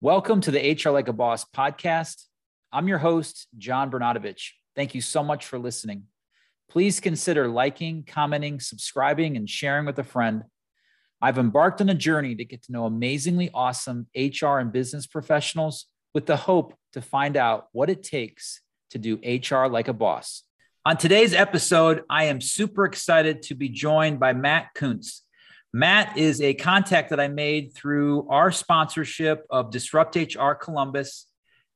Welcome to the HR Like a Boss podcast. I'm your host, John Bernatovich. Thank you so much for listening. Please consider liking, commenting, subscribing, and sharing with a friend. I've embarked on a journey to get to know amazingly awesome HR and business professionals with the hope to find out what it takes to do HR like a boss. On today's episode, I am super excited to be joined by Matt Kutz. Matt is a contact that I made through our sponsorship of Disrupt HR Columbus.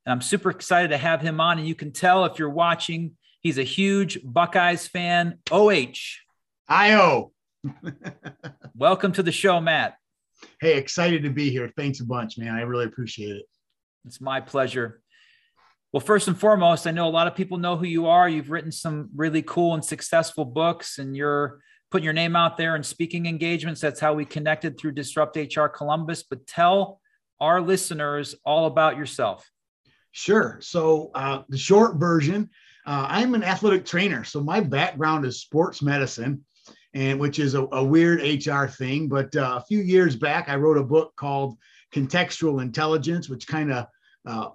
And I'm super excited to have him on. And you can tell if you're watching, he's a huge Buckeyes fan. OH. IO. Welcome to the show, Matt. Hey, excited to be here. Thanks a bunch, man. I really appreciate it. It's my pleasure. Well, first and foremost, I know a lot of people know who you are. You've written some really cool and successful books, and you're putting your name out there and speaking engagements. That's how we connected through Disrupt HR Columbus. But tell our listeners all about yourself. Sure. So, uh, the short version uh, I'm an athletic trainer. So, my background is sports medicine, and which is a, a weird HR thing. But uh, a few years back, I wrote a book called Contextual Intelligence, which kind of uh,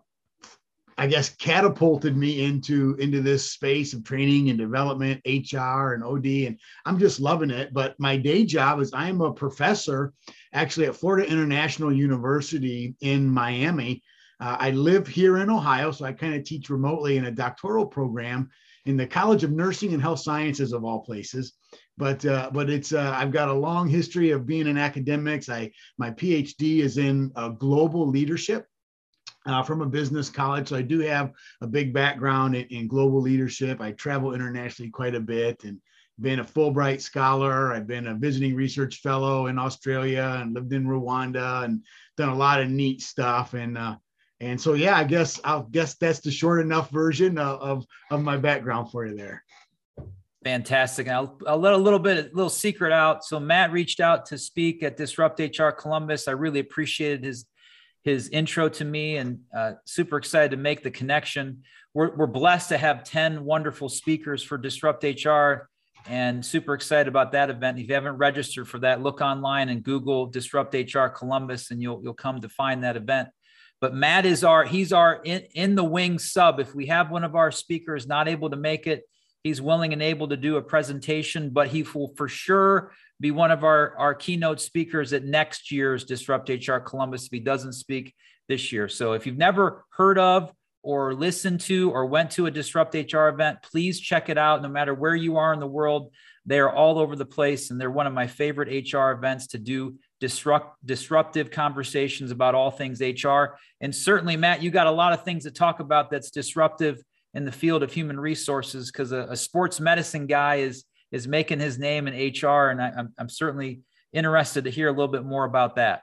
I guess catapulted me into into this space of training and development, HR and OD, and I'm just loving it. But my day job is I'm a professor, actually at Florida International University in Miami. Uh, I live here in Ohio, so I kind of teach remotely in a doctoral program in the College of Nursing and Health Sciences of all places. But uh, but it's uh, I've got a long history of being in academics. I my PhD is in uh, global leadership uh, from a business college. So I do have a big background in, in, global leadership. I travel internationally quite a bit and been a Fulbright scholar. I've been a visiting research fellow in Australia and lived in Rwanda and done a lot of neat stuff. And uh, and so yeah, I guess I'll guess that's the short enough version of of, of my background for you there. Fantastic. And I'll, I'll let a little bit, a little secret out. So Matt reached out to speak at Disrupt HR Columbus. I really appreciated his his intro to me and uh, super excited to make the connection. We're, we're blessed to have 10 wonderful speakers for Disrupt HR and super excited about that event. If you haven't registered for that, look online and Google Disrupt HR Columbus and you'll, you'll come to find that event. But Matt is our, he's our in, in the wing sub. If we have one of our speakers not able to make it, he's willing and able to do a presentation, but he will for sure be one of our, our keynote speakers at next year's Disrupt HR Columbus if he doesn't speak this year. So if you've never heard of or listened to or went to a Disrupt HR event, please check it out. No matter where you are in the world, they are all over the place. And they're one of my favorite HR events to do disrupt, disruptive conversations about all things HR. And certainly, Matt, you got a lot of things to talk about that's disruptive in the field of human resources because a, a sports medicine guy is is making his name in HR, and I, am I'm, I'm certainly interested to hear a little bit more about that.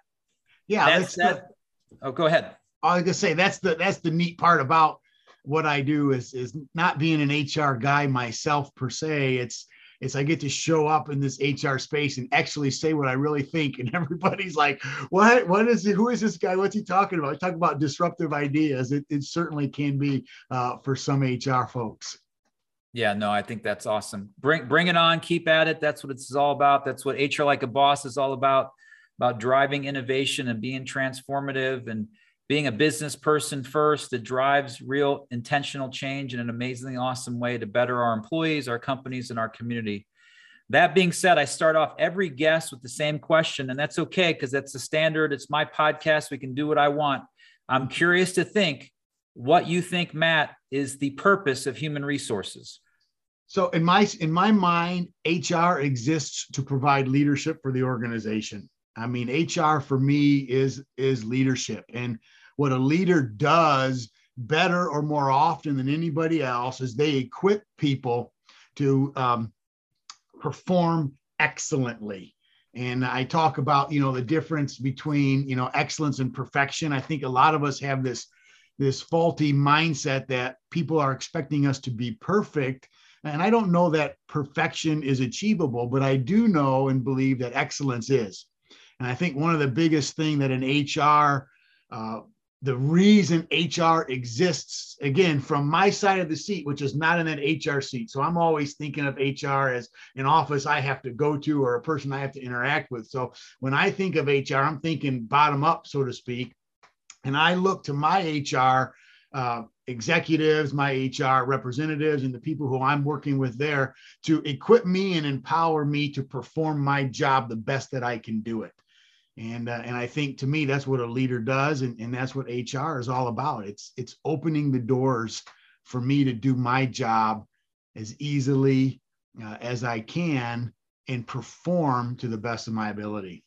Yeah, that's, that's that. The, oh, go ahead. I was gonna say that's the that's the neat part about what I do is is not being an HR guy myself per se. It's it's I get to show up in this HR space and actually say what I really think, and everybody's like, "What? What is it? Who is this guy? What's he talking about?" Talk about disruptive ideas. It, it certainly can be uh, for some HR folks. Yeah, no, I think that's awesome. Bring bring it on, keep at it. That's what it's all about. That's what HR like a boss is all about, about driving innovation and being transformative and being a business person first that drives real intentional change in an amazingly awesome way to better our employees, our companies, and our community. That being said, I start off every guest with the same question, and that's okay because that's the standard. It's my podcast. We can do what I want. I'm curious to think what you think, Matt, is the purpose of human resources. So in my in my mind, HR exists to provide leadership for the organization. I mean, HR for me is is leadership, and what a leader does better or more often than anybody else is they equip people to um, perform excellently. And I talk about you know the difference between you know excellence and perfection. I think a lot of us have this this faulty mindset that people are expecting us to be perfect and I don't know that perfection is achievable, but I do know and believe that excellence is. And I think one of the biggest thing that an HR, uh, the reason HR exists, again, from my side of the seat, which is not in that HR seat. So I'm always thinking of HR as an office I have to go to or a person I have to interact with. So when I think of HR, I'm thinking bottom up, so to speak. And I look to my HR uh, executives, my HR representatives, and the people who I'm working with there to equip me and empower me to perform my job the best that I can do it. And, uh, and I think to me, that's what a leader does. And, and that's what HR is all about. It's, it's opening the doors for me to do my job as easily uh, as I can and perform to the best of my ability.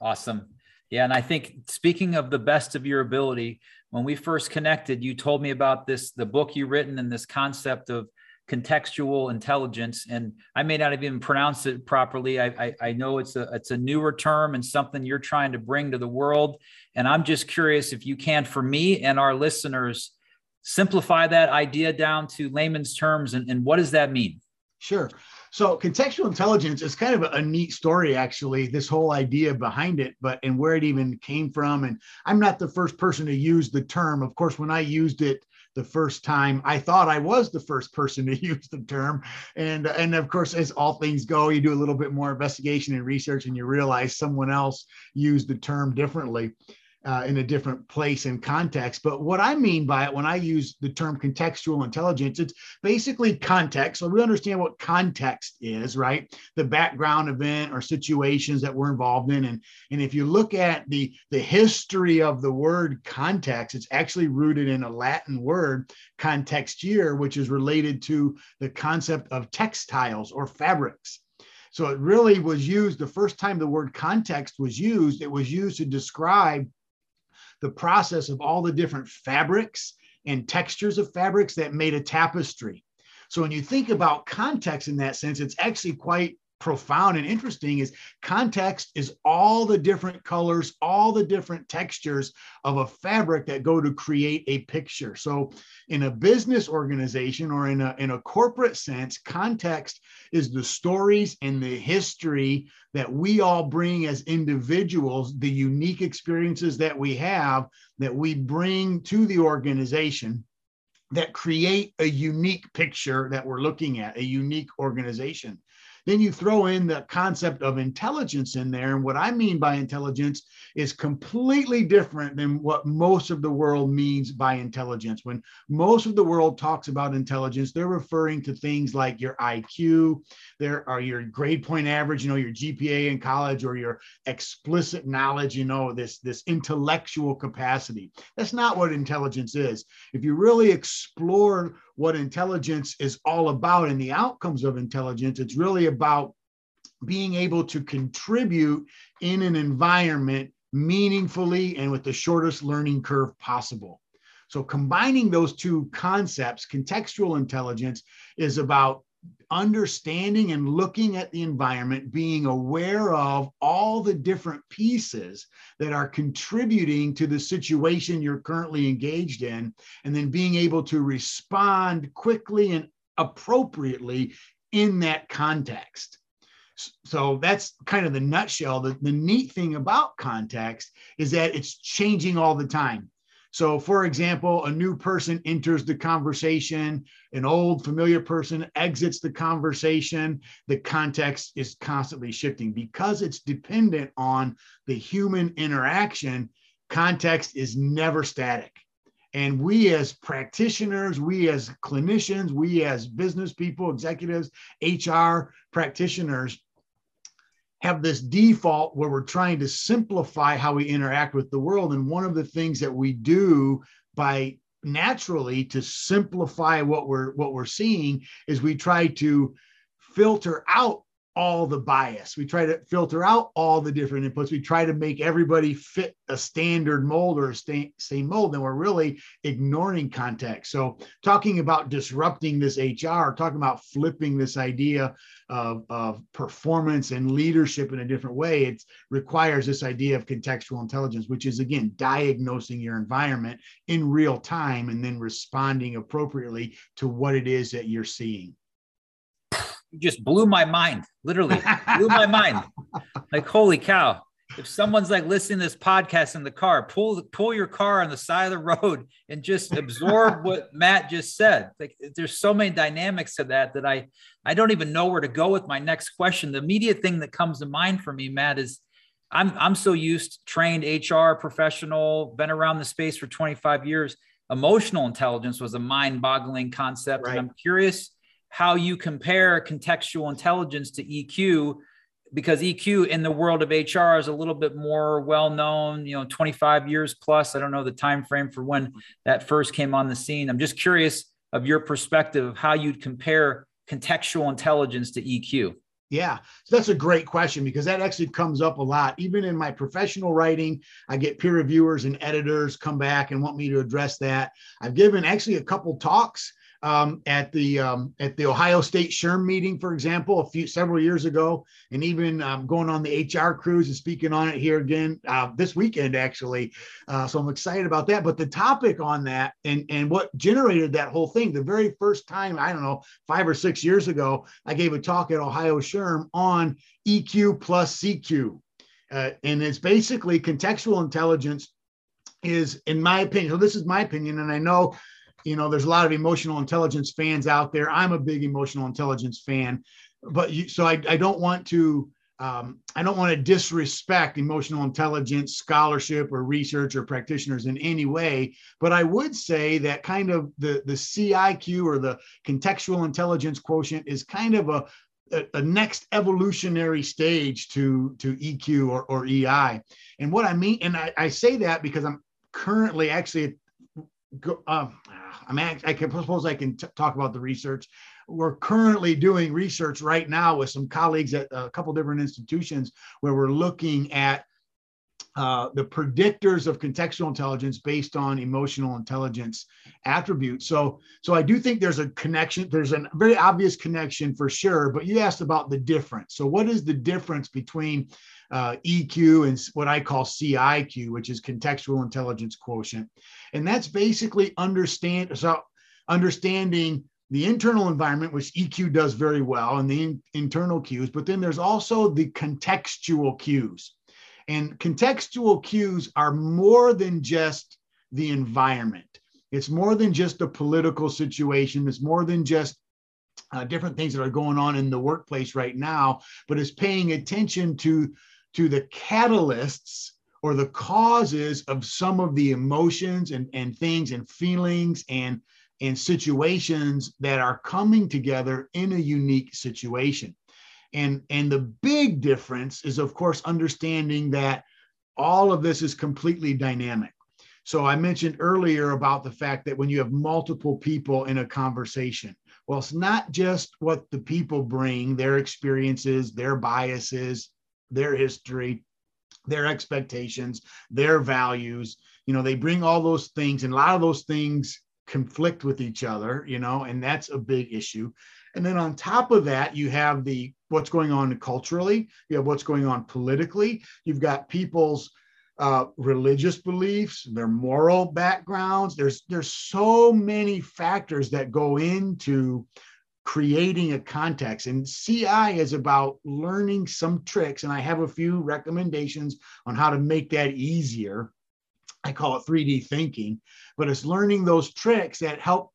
Awesome. Yeah. And I think speaking of the best of your ability, when we first connected, you told me about this, the book you written and this concept of contextual intelligence. And I may not have even pronounced it properly. I, I, I, know it's a it's a newer term and something you're trying to bring to the world. And I'm just curious if you can, for me and our listeners, simplify that idea down to layman's terms and, and what does that mean? Sure. So contextual intelligence is kind of a, a, neat story, actually, this whole idea behind it, but and where it even came from. And I'm not the first person to use the term. Of course, when I used it the first time, I thought I was the first person to use the term. And and of course, as all things go, you do a little bit more investigation and research, and you realize someone else used the term differently uh, in a different place and context. But what I mean by it when I use the term contextual intelligence, it's basically context. So we understand what context is, right? The background event or situations that we're involved in. And, and if you look at the, the history of the word context, it's actually rooted in a Latin word, contextere, which is related to the concept of textiles or fabrics. So it really was used the first time the word context was used, it was used to describe the process of all the different fabrics and textures of fabrics that made a tapestry. So when you think about context in that sense, it's actually quite profound and interesting is context is all the different colors, all the different textures of a fabric that go to create a picture. So in a business organization or in a, in a corporate sense, context is the stories and the history that we all bring as individuals, the unique experiences that we have that we bring to the organization that create a unique picture that we're looking at, a unique organization. Then you throw in the concept of intelligence in there. And what I mean by intelligence is completely different than what most of the world means by intelligence. When most of the world talks about intelligence, they're referring to things like your IQ, there are your grade point average, you know, your GPA in college, or your explicit knowledge, you know, this, this intellectual capacity. That's not what intelligence is. If you really explore what intelligence is all about and the outcomes of intelligence. It's really about being able to contribute in an environment meaningfully and with the shortest learning curve possible. So, combining those two concepts, contextual intelligence is about understanding and looking at the environment, being aware of all the different pieces that are contributing to the situation you're currently engaged in, and then being able to respond quickly and appropriately in that context. So that's kind of the nutshell. The, the neat thing about context is that it's changing all the time. So, for example, a new person enters the conversation, an old familiar person exits the conversation. The context is constantly shifting because it's dependent on the human interaction. Context is never static. And we, as practitioners, we as clinicians, we as business people, executives, HR practitioners, have this default where we're trying to simplify how we interact with the world. And one of the things that we do by naturally to simplify what we're what we're seeing is we try to filter out all the bias. We try to filter out all the different inputs. We try to make everybody fit a standard mold or a same mold, and we're really ignoring context. So, talking about disrupting this HR, talking about flipping this idea of, of performance and leadership in a different way, it requires this idea of contextual intelligence, which is again diagnosing your environment in real time and then responding appropriately to what it is that you're seeing just blew my mind. Literally blew my mind. Like, holy cow. If someone's like listening to this podcast in the car, pull pull your car on the side of the road and just absorb what Matt just said. Like there's so many dynamics to that that I I don't even know where to go with my next question. The immediate thing that comes to mind for me, Matt, is I'm I'm so used, trained HR professional, been around the space for 25 years. Emotional intelligence was a mind-boggling concept, right. and I'm curious how you compare contextual intelligence to EQ because EQ in the world of HR is a little bit more well known, you know, 25 years plus. I don't know the time frame for when that first came on the scene. I'm just curious of your perspective of how you'd compare contextual intelligence to EQ. Yeah, so that's a great question because that actually comes up a lot. Even in my professional writing, I get peer reviewers and editors come back and want me to address that. I've given actually a couple talks um, at the um, at the Ohio State SHRM meeting, for example, a few several years ago, and even um, going on the HR cruise and speaking on it here again uh, this weekend, actually. Uh, so I'm excited about that. But the topic on that and and what generated that whole thing, the very first time I don't know five or six years ago, I gave a talk at Ohio SHRM on EQ plus CQ, uh, and it's basically contextual intelligence is in my opinion so this is my opinion and i know you know there's a lot of emotional intelligence fans out there. I'm a big emotional intelligence fan but you, so I, I don't want to um, i don't want to disrespect emotional intelligence scholarship or research or practitioners in any way. But i would say that kind of the the ciq or the contextual intelligence quotient is kind of a a, next evolutionary stage to to eq or, or ei and what i mean and I, I say that because i'm currently actually go, um, I mean, I can suppose I can t- talk about the research. We're currently doing research right now with some colleagues at a couple different institutions where we're looking at uh, the predictors of contextual intelligence based on emotional intelligence attributes. So, so I do think there's a connection. There's a very obvious connection for sure. But you asked about the difference. So, what is the difference between uh, EQ and what I call CIQ, which is contextual intelligence quotient. And that's basically understand so understanding the internal environment, which EQ does very well, and the in, internal cues, but then there's also the contextual cues. And contextual cues are more than just the environment. It's more than just a political situation. It's more than just uh, different things that are going on in the workplace right now, but it's paying attention to to the catalysts or the causes of some of the emotions and, and things and feelings and, and situations that are coming together in a unique situation. And, and the big difference is, of course, understanding that all of this is completely dynamic. So I mentioned earlier about the fact that when you have multiple people in a conversation, well, it's not just what the people bring, their experiences, their biases, their history, their expectations, their values. You know, they bring all those things, and a lot of those things conflict with each other, you know, and that's a big issue. And then on top of that, you have the what's going on culturally, you have what's going on politically, you've got people's uh, religious beliefs, their moral backgrounds. There's there's so many factors that go into creating a context. And CI is about learning some tricks. And I have a few recommendations on how to make that easier. I call it 3D thinking, but it's learning those tricks that help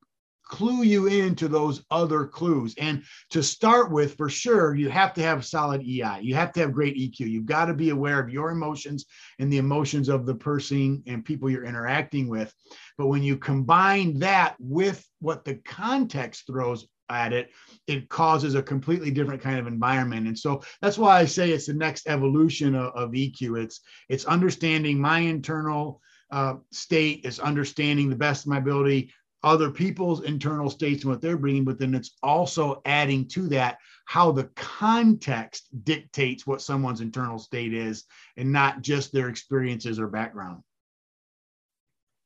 clue you into those other clues. And to start with, for sure, you have to have solid EI. You have to have great EQ. You've got to be aware of your emotions and the emotions of the person and people you're interacting with. But when you combine that with what the context throws at it, it causes a completely different kind of environment. And so that's why I say it's the next evolution of, of EQ. It's it's understanding my internal uh, state, it's understanding the best of my ability, other people's internal states and what they're bringing, but then it's also adding to that how the context dictates what someone's internal state is, and not just their experiences or background.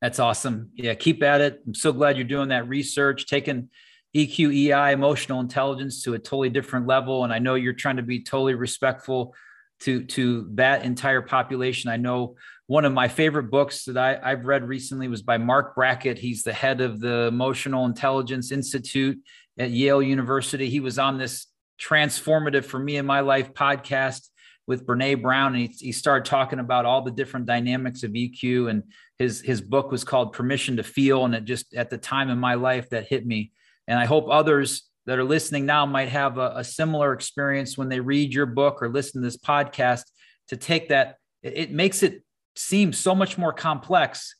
That's awesome. Yeah, keep at it. I'm so glad you're doing that research, taking EQEI, emotional intelligence, to a totally different level. And I know you're trying to be totally respectful to to that entire population. I know one of my favorite books that I, have read recently was by Marc Brackett. He's the head of the Emotional Intelligence Institute at Yale University. He was on this transformative for me in my life podcast with Brene Brown, and he, he started talking about all the different dynamics of EQ. And his his book was called Permission to Feel, and it just at the time in my life that hit me and I hope others that are listening now might have a, a, similar experience when they read your book or listen to this podcast to take that. It, it makes it seem so much more complex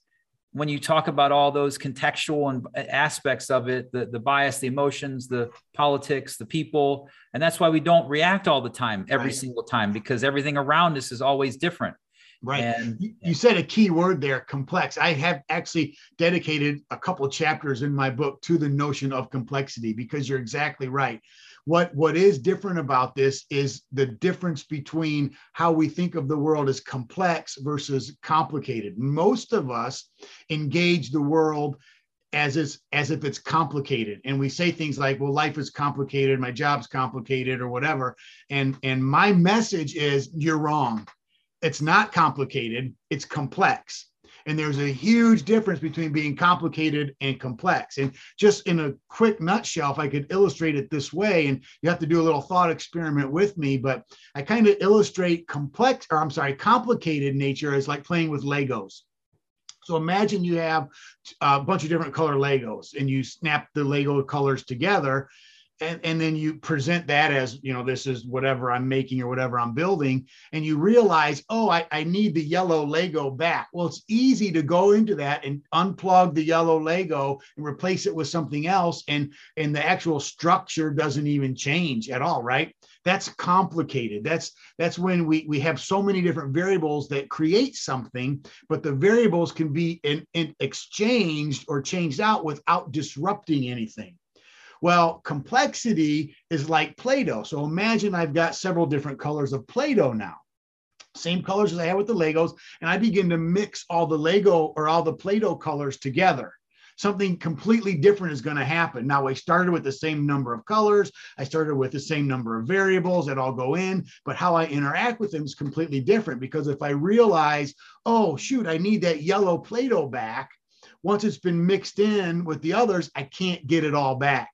when you talk about all those contextual and aspects of it the, the bias the emotions the politics the people. And that's why we don't react all the time every right. single time because everything around us is always different right. And, you, you said a key word there complex. I have actually dedicated a couple chapters in my book to the notion of complexity because you're exactly right. What what is different about this is the difference between how we think of the world as complex versus complicated. Most of us engage the world as is as if it's complicated. And we say things like well life is complicated my job's complicated or whatever. And and my message is you're wrong it's not complicated it's complex and there's a huge difference between being complicated and complex. And just in a quick nutshell, if I could illustrate it this way, and you have to do a little thought experiment with me, but I kind of illustrate complex, or I'm sorry, complicated nature as like playing with Legos. So imagine you have uh, a bunch of different color Legos and you snap the Lego colors together and, and then you present that as you know this is whatever i'm making or whatever i'm building and you realize oh I, I need the yellow lego back. Well it's easy to go into that and unplug the yellow lego and replace it with something else and and the actual structure doesn't even change at all right? That's complicated. That's that's when we we have so many different variables that create something but the variables can be in, in exchanged or changed out without disrupting anything well, complexity is like Play Doh. So imagine I've got several different colors of Play Doh now. Same colors as I had with the Legos, and I begin to mix all the Lego or all the Play Doh colors together something completely different is going to happen. Now, I started with the same number of colors, I started with the same number of variables that all go in, but how I interact with them is completely different because if I realize, oh, shoot, I need that yellow Play Doh back, once it's been mixed in with the others, I can't get it all back.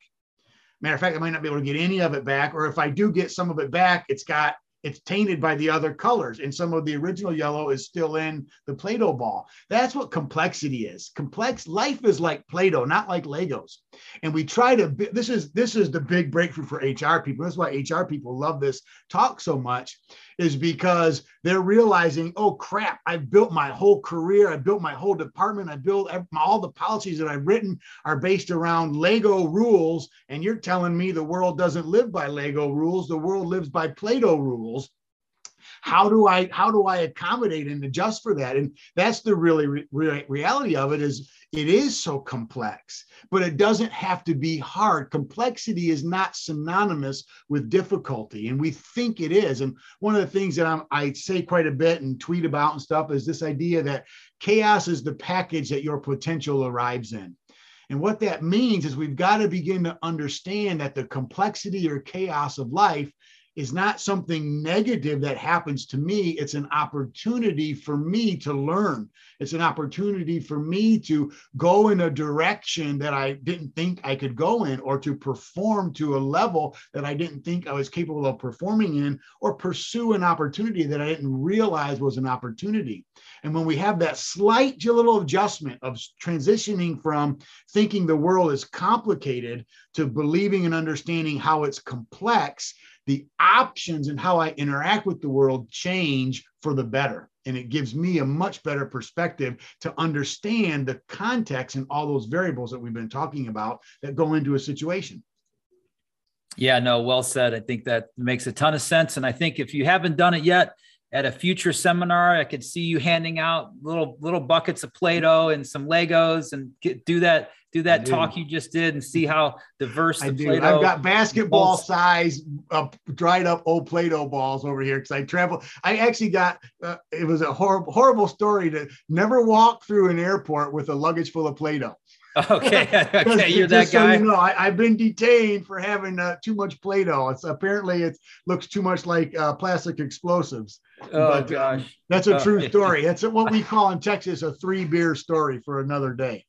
Matter of fact, I might not be able to get any of it back, or if I do get some of it back, it's got it's tainted by the other colors and some of the original yellow is still in the play-doh ball. That's what complexity is. Complex life is like play-doh not like legos. And we try to this is this is the big breakthrough for hr people. That's why hr people love this talk so much is because they're realizing oh crap i've built my whole career i built my whole department i built all the policies that i've written are based around lego rules and you're telling me the world doesn't live by lego rules the world lives by play-doh rules rules how do i how do i accommodate and adjust for that? And that's the really re- reality of it is it is so complex but it doesn't have to be hard. Complexity is not synonymous with difficulty and we think it is. And one of the things that I'm, i say quite a bit and tweet about and stuff is this idea that chaos is the package that your potential arrives in. And what that means is we've got to begin to understand that the complexity or chaos of life is not something negative that happens to me. It's an opportunity for me to learn. It's an opportunity for me to go in a direction that I didn't think I could go in, or to perform to a level that I didn't think I was capable of performing in, or pursue an opportunity that I didn't realize was an opportunity. And when we have that slight little adjustment of transitioning from thinking the world is complicated to believing and understanding how it's complex, the options and how I interact with the world change for the better. And it gives me a much better perspective to understand the context and all those variables that we've been talking about that go into a situation. Yeah, no, well said. I think that makes a ton of sense. And I think if you haven't done it yet, at a future seminar, I could see you handing out little little buckets of Play-Doh and some Legos and get, do that do that talk you just did and see how diverse I do. I've got basketball balls. size uh, dried up old Play-Doh balls over here because I travel. I actually got uh, it was a horrible horrible story to never walk through an airport with a luggage full of Play-Doh. Okay, okay, you're that guy. So you know, I, have been detained for having uh, too much Play-Doh. It's apparently it looks too much like uh, plastic explosives. Oh but, gosh, um, that's a true oh, story. That's what we call in Texas a three beer story for another day.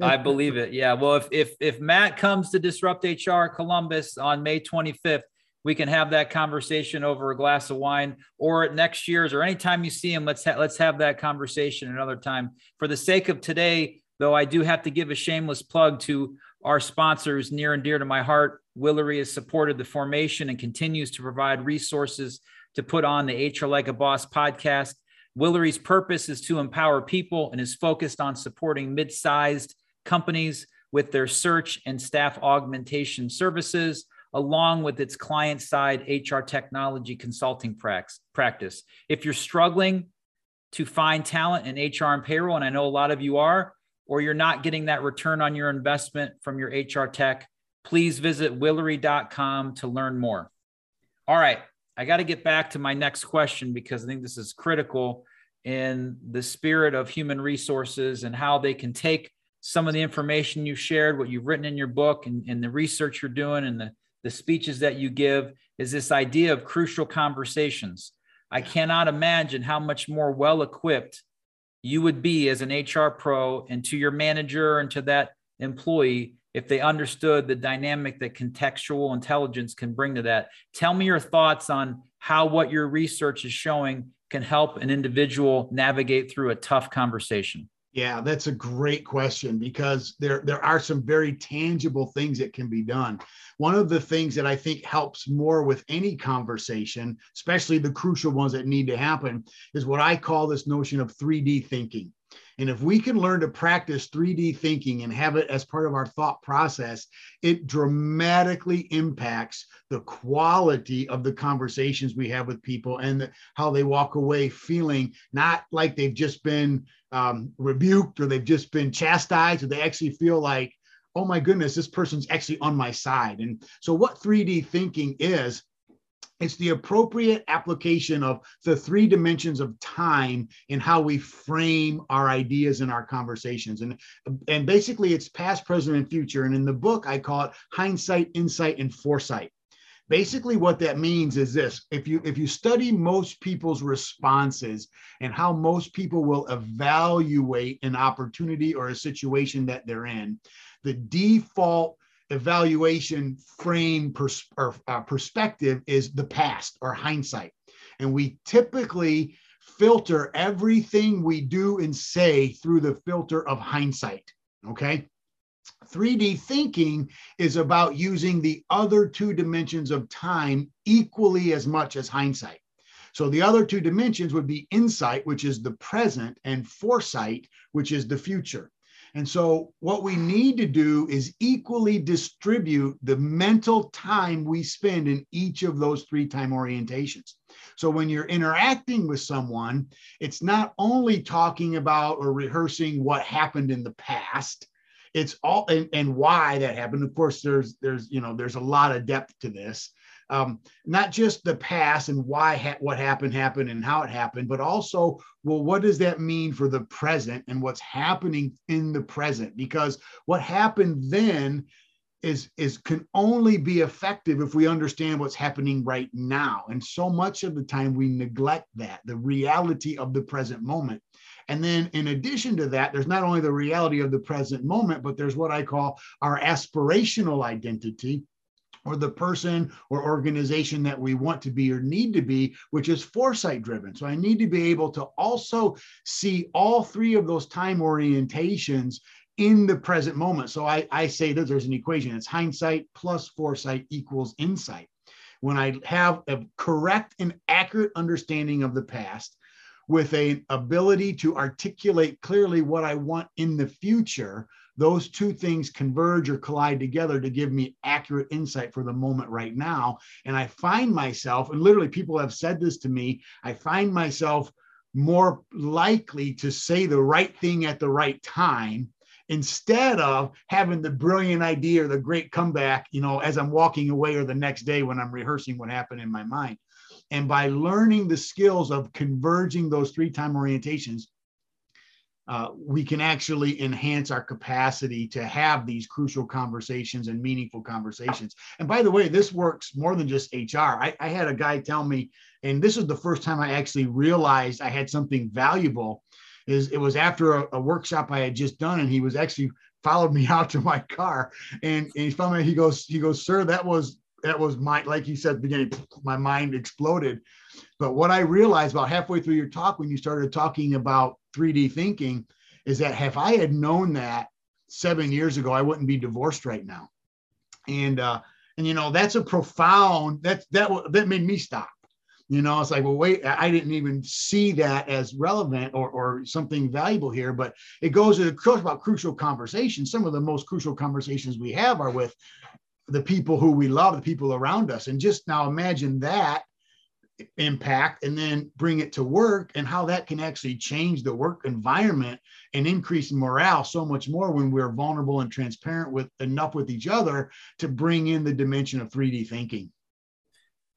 I believe it. Yeah. Well, if if if Matt comes to Disrupt HR Columbus on May 25th, we can have that conversation over a glass of wine or at next year's or anytime you see him let's ha- let's have that conversation another time for the sake of today though i do have to give a shameless plug to our sponsors near and dear to my heart Willory has supported the formation and continues to provide resources to put on the hr like a boss podcast Willory's purpose is to empower people and is focused on supporting mid sized companies with their search and staff augmentation services, along with its client side HR technology consulting practice. If you're struggling to find talent in HR and payroll, and I know a lot of you are, or you're not getting that return on your investment from your HR tech, please visit willory.com to learn more. All right, I got to get back to my next question because I think this is critical in the spirit of human resources and how they can take some of the information you shared, what you've written in your book, and, and the research you're doing, and the, the speeches that you give, is this idea of crucial conversations. I cannot imagine how much more well equipped you would be as an HR pro and to your manager and to that employee if they understood the dynamic that contextual intelligence can bring to that. Tell me your thoughts on how what your research is showing can help an individual navigate through a tough conversation. Yeah, that's a great question because there there are some very tangible things that can be done. One of the things that I think helps more with any conversation, especially the crucial ones that need to happen, is what I call this notion of 3D thinking. And if we can learn to practice 3D thinking and have it as part of our thought process, it dramatically impacts the quality of the conversations we have with people and the, how they walk away feeling not like they've just been um, rebuked or they've just been chastised, or they actually feel like, oh my goodness, this person's actually on my side. And so, what 3D thinking is, it's the appropriate application of the three dimensions of time in how we frame our ideas and our conversations. And, and basically, it's past, present, and future. And in the book, I call it hindsight, insight, and foresight. Basically, what that means is this: if you if you study most people's responses and how most people will evaluate an opportunity or a situation that they're in, the default evaluation frame pers- or, uh, perspective is the past or hindsight. And we typically filter everything we do and say through the filter of hindsight. Okay. 3D thinking is about using the other two dimensions of time equally as much as hindsight. So the other two dimensions would be insight, which is the present, and foresight, which is the future. And so, what we need to do is equally distribute the mental time we spend in each of those three time orientations. So, when you're interacting with someone, it's not only talking about or rehearsing what happened in the past, it's all and, and why that happened. Of course, there's there's you know there's a lot of depth to this, um, not just the past and why ha- what happened happened and how it happened, but also, well, what does that mean for the present and what's happening in the present? Because what happened then is is can only be effective if we understand what's happening right now. And so much of the time we neglect that, the reality of the present moment. And then, in addition to that, there's not only the reality of the present moment, but there's what I call our aspirational identity, or the person or organization that we want to be or need to be, which is foresight driven. So I need to be able to also see all three of those time orientations in the present moment. So I, I say that there's an equation it's hindsight plus foresight equals insight. When I have a correct and accurate understanding of the past, with an ability to articulate clearly what I want in the future, those two things converge or collide together to give me accurate insight for the moment right now. And I find myself, and literally people have said this to me, I find myself more likely to say the right thing at the right time instead of having the brilliant idea or the great comeback, you know, as I'm walking away or the next day when I'm rehearsing what happened in my mind. And by learning the skills of converging those three time orientations, uh, we can actually enhance our capacity to have these crucial conversations and meaningful conversations. And by the way, this works more than just HR. I, I had a guy tell me, and this is the first time I actually realized I had something valuable. Is it was after a, a workshop I had just done, and he was actually followed me out to my car, and, and he found me. He goes, he goes, sir, that was that was my like you said at the beginning my mind exploded but what i realized about halfway through your talk when you started talking about 3d thinking is that if i had known that seven years ago i wouldn't be divorced right now and uh and you know that's a profound that that that made me stop You know, it's like, well, wait, I didn't even see that as relevant or, or something valuable here. But it goes to talk about crucial conversations. Some of the most crucial conversations we have are with the people who we love, the people around us. And just now imagine that impact and then bring it to work and how that can actually change the work environment and increase morale so much more when we're vulnerable and transparent with enough with each other to bring in the dimension of 3D thinking.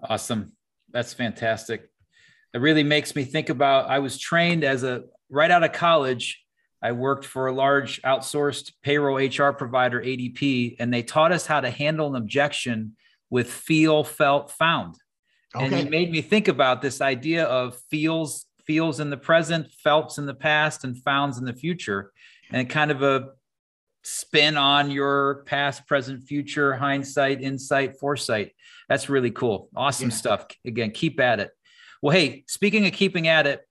Awesome. That's fantastic. It really makes me think about I was trained as a right out of college. I worked for a large outsourced payroll HR provider, ADP, and they taught us how to handle an objection with feel, felt, found. Okay. And it made me think about this idea of feels, feels in the present, felts in the past, and founds in the future, and kind of a spin on your past, present, future, hindsight, insight, foresight. That's really cool. Awesome yeah. stuff. Again, keep at it. Well, hey, speaking of keeping at it,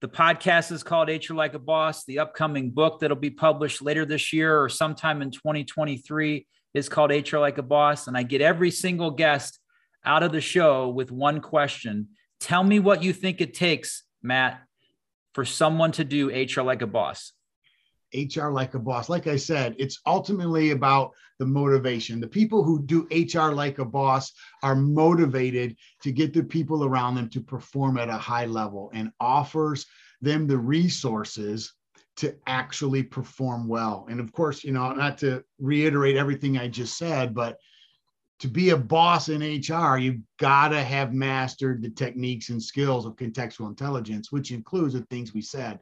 the podcast is called HR Like a Boss. The upcoming book that'll be published later this year or sometime in 2023 is called HR Like a Boss. And I get every single guest out of the show with one question. Tell me what you think it takes, Matt, for someone to do HR like a boss. HR like a boss. Like I said, it's ultimately about the motivation. The people who do HR like a boss are motivated to get the people around them to perform at a high level and offers them the resources to actually perform well. And of course, you know, not to reiterate everything I just said, but to be a boss in HR, you've got to have mastered the techniques and skills of contextual intelligence, which includes the things we said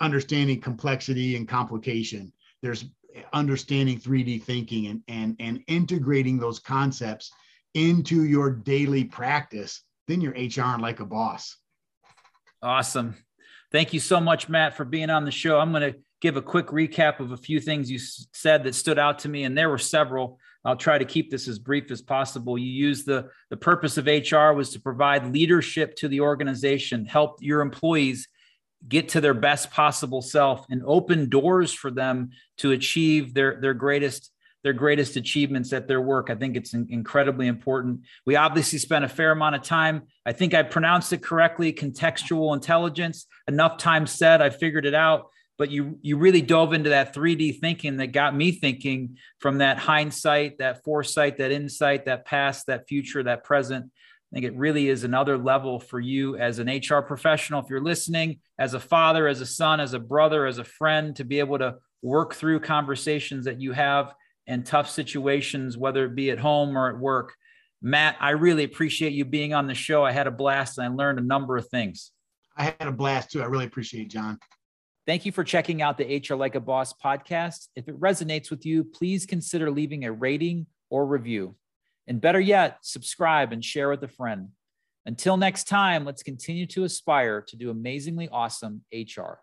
understanding complexity and complication. There's understanding 3D thinking and, and, and integrating those concepts into your daily practice. Then you're HR like a boss. Awesome. Thank you so much, Matt, for being on the show. I'm going to give a quick recap of a few things you said that stood out to me, and there were several. I'll try to keep this as brief as possible. You use the the purpose of HR was to provide leadership to the organization, help your employees get to their best possible self, and open doors for them to achieve their their greatest their greatest achievements at their work. I think it's incredibly important. We obviously spent a fair amount of time. I think I pronounced it correctly contextual intelligence. Enough time said, I figured it out but you you really dove into that 3D thinking that got me thinking from that hindsight, that foresight, that insight, that past, that future, that present. I think it really is another level for you as an HR professional. If you're listening, as a father, as a son, as a brother, as a friend, to be able to work through conversations that you have in tough situations, whether it be at home or at work. Matt, I really appreciate you being on the show. I had a blast and I learned a number of things. I had a blast too. I really appreciate it, John. Thank you for checking out the HR Like a Boss podcast. If it resonates with you, please consider leaving a rating or review. And better yet, subscribe and share with a friend. Until next time, let's continue to aspire to do amazingly awesome HR.